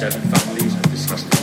Seven families and discuss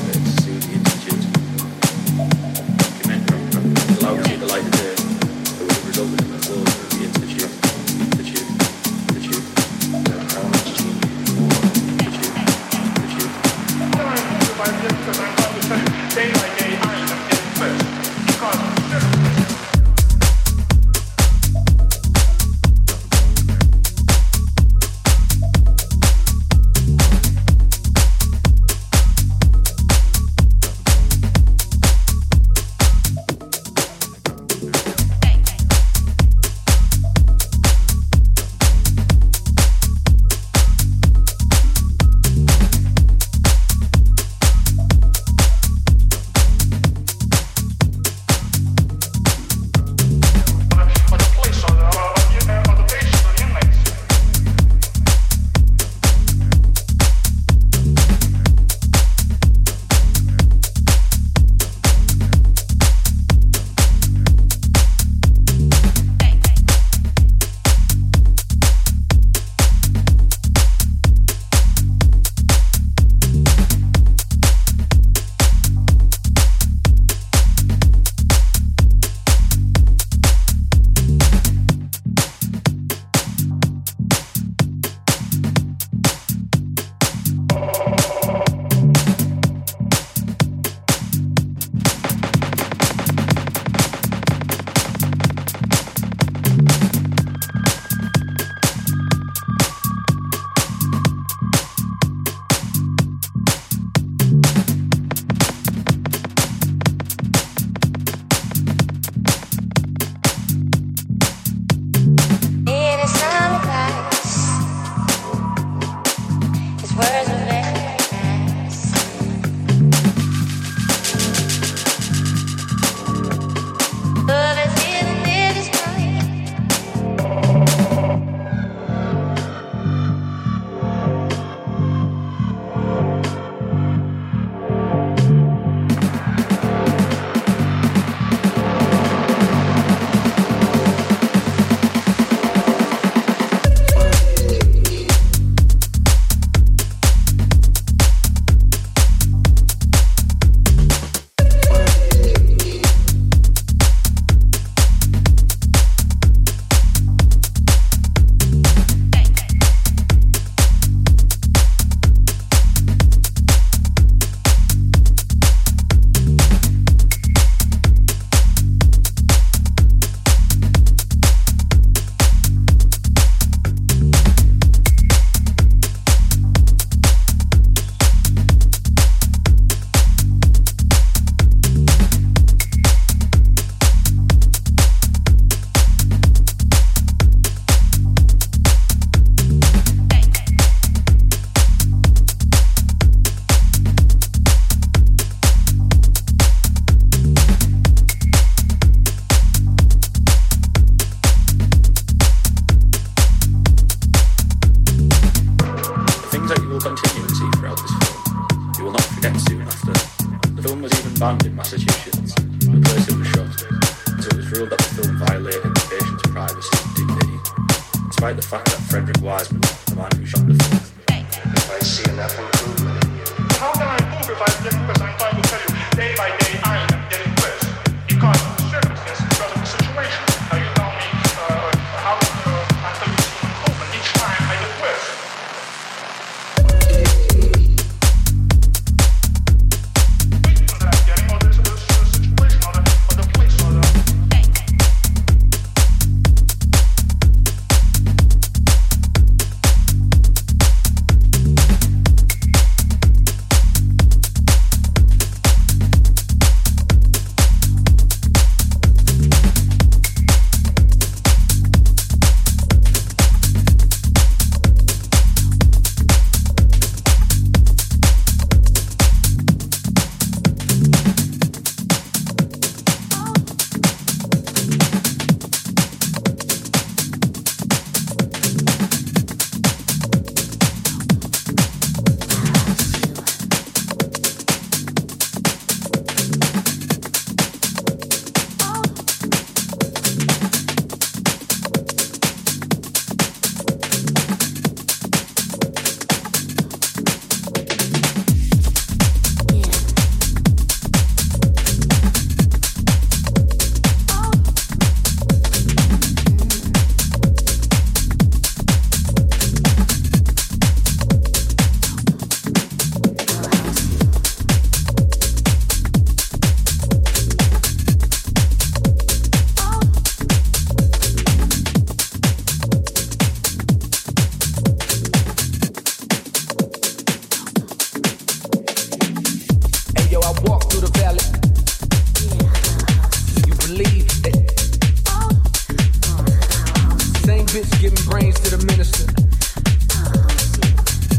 bitch giving brains to the minister.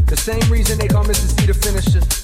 The same reason they call Mrs. C the finisher.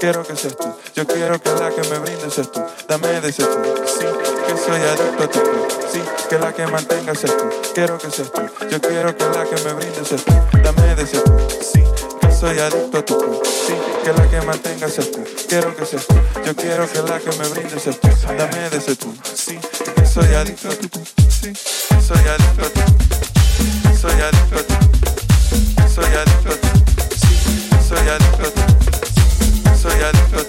Quiero que seas tú, yo quiero que la que me brindes seas tú. Dame de seas tú, sí, que soy adicto a ti. Sí, que la que mantenga seas tú. Quiero que seas tú, yo quiero que la que me brindes seas tú. Dame de seas tú, sí, que soy adicto a ti. Sí, que la que mantenga seas tú. Quiero que seas tú, yo quiero que la que me brindes seas tú. Dame de seas tú, sí, que soy adicto a ti. Sí, que soy adicto a ti. Soy adicto. Soy adicto a. Sí, soy adicto. soy adicto,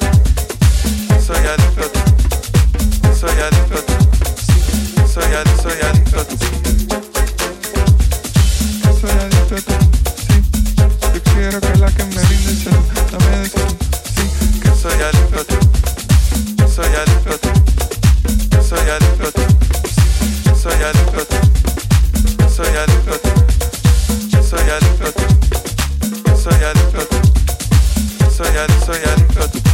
soy adicto. soy adicto soy adicto, so yeah, a tu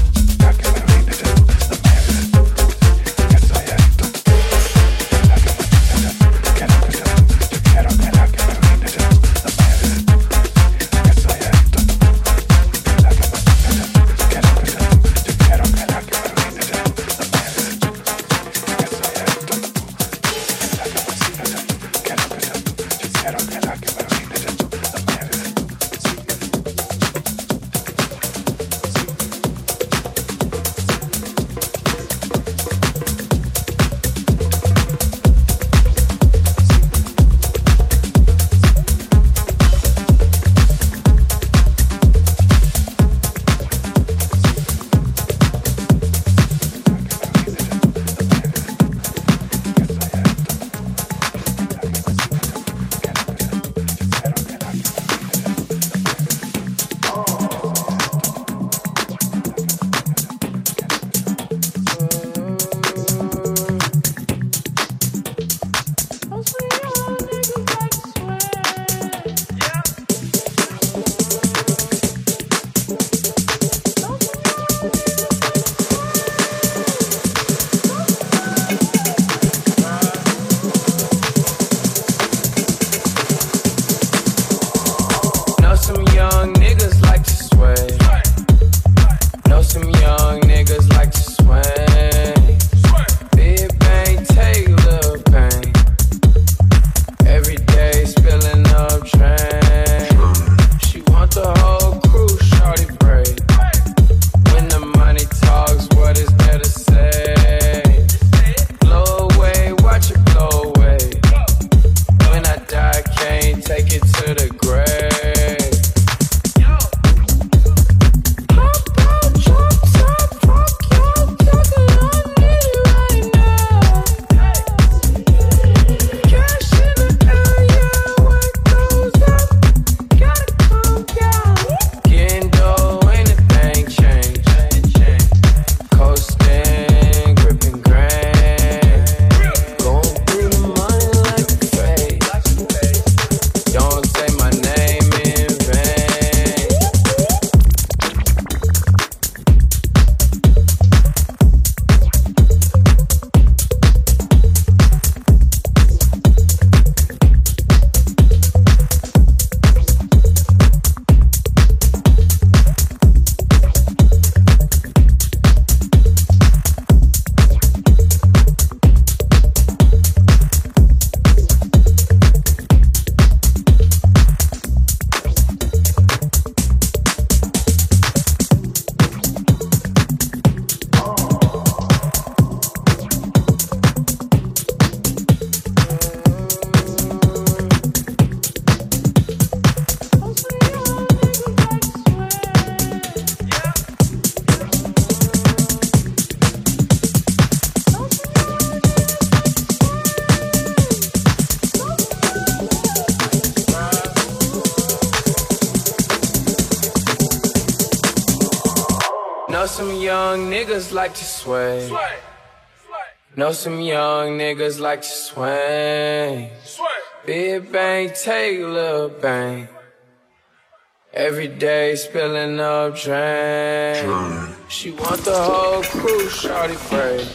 niggas like to swing. Big bang, take a little bang. Every day spilling up drain. She want the whole crew, shorty brave.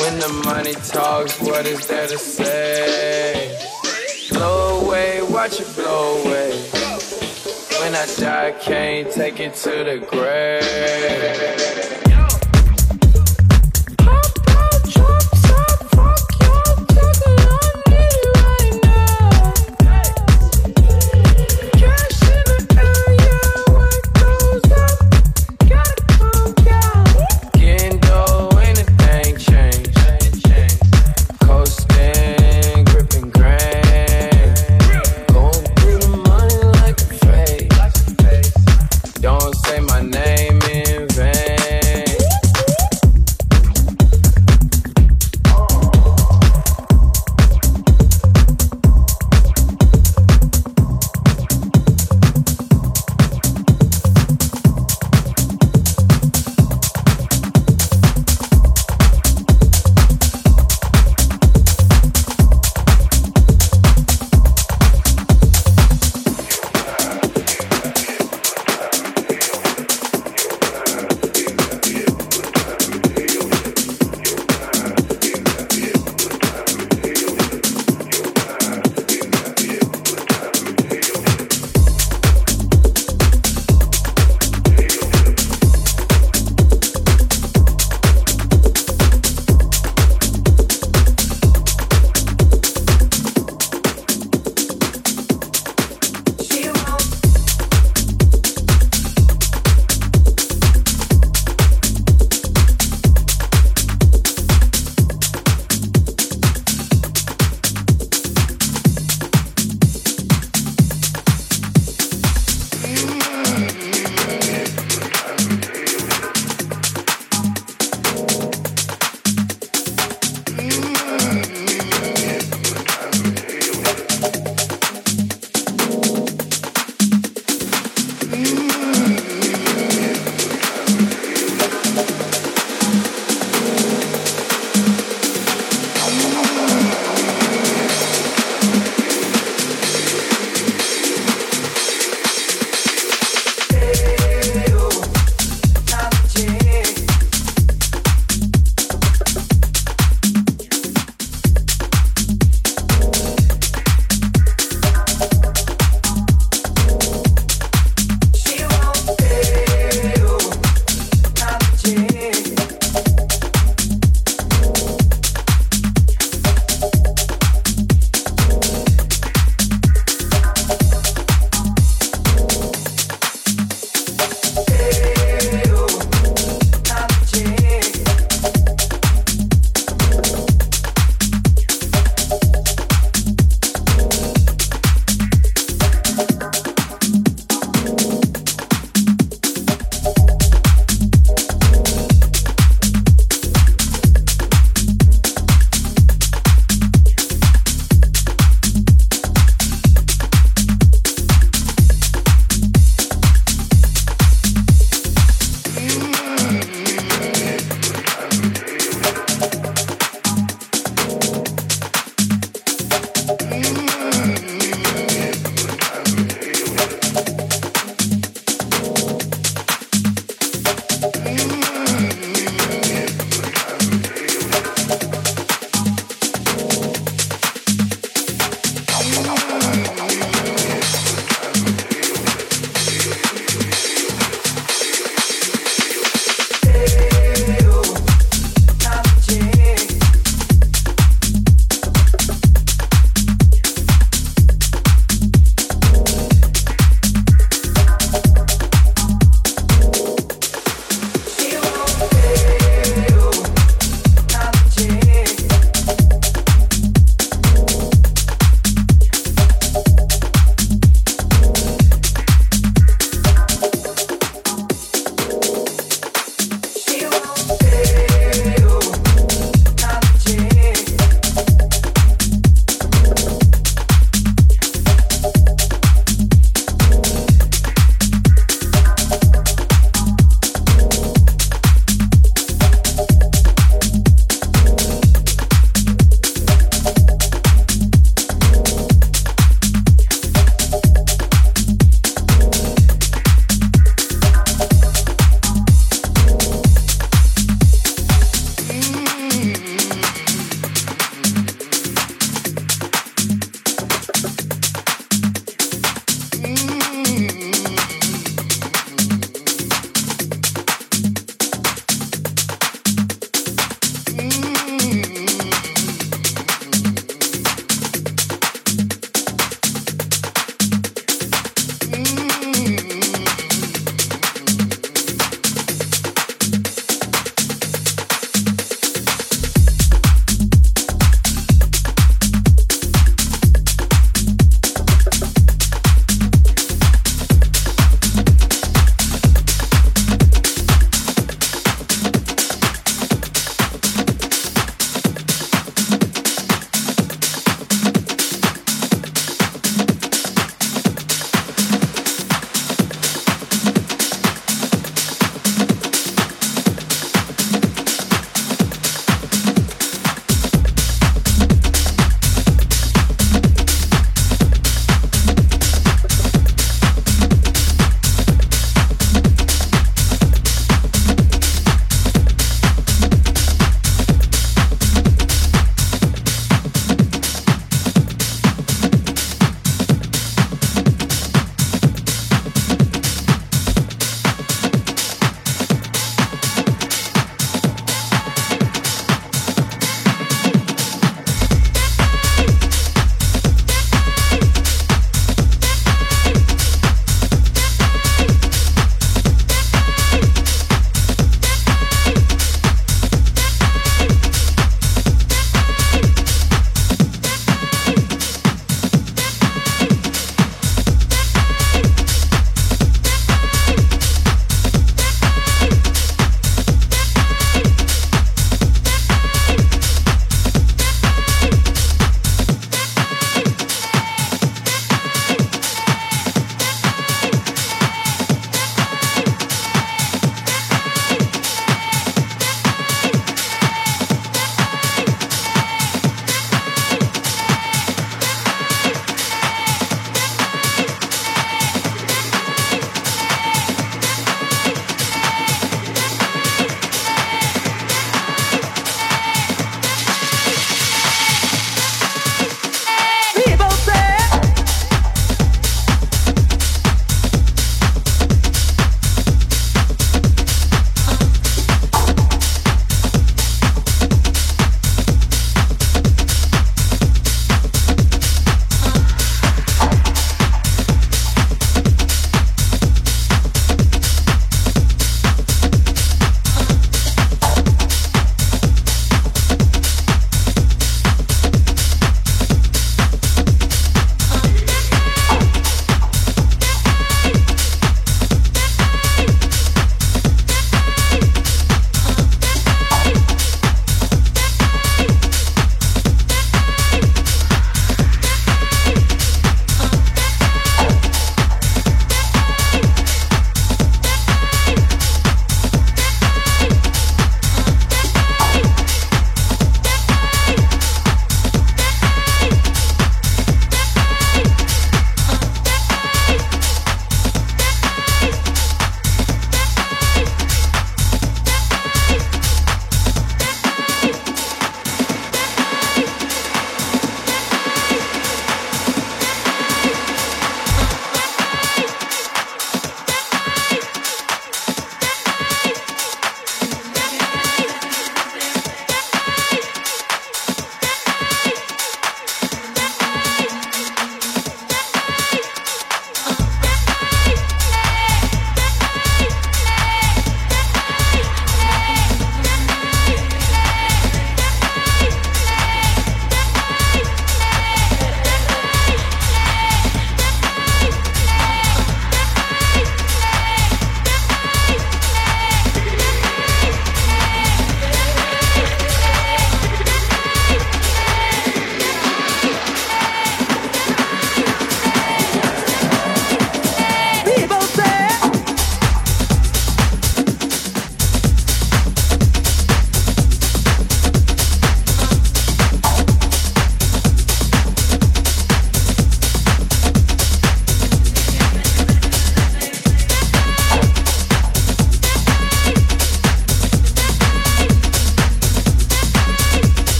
When the money talks, what is there to say? Blow away, watch it blow away. When I die, can't take it to the grave.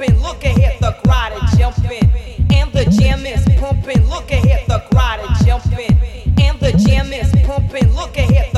pumping. Look ahead, the crowd is jumping. And the jam is pumping. Look ahead, the crowd is jumping. And the jam is pumping. Look ahead.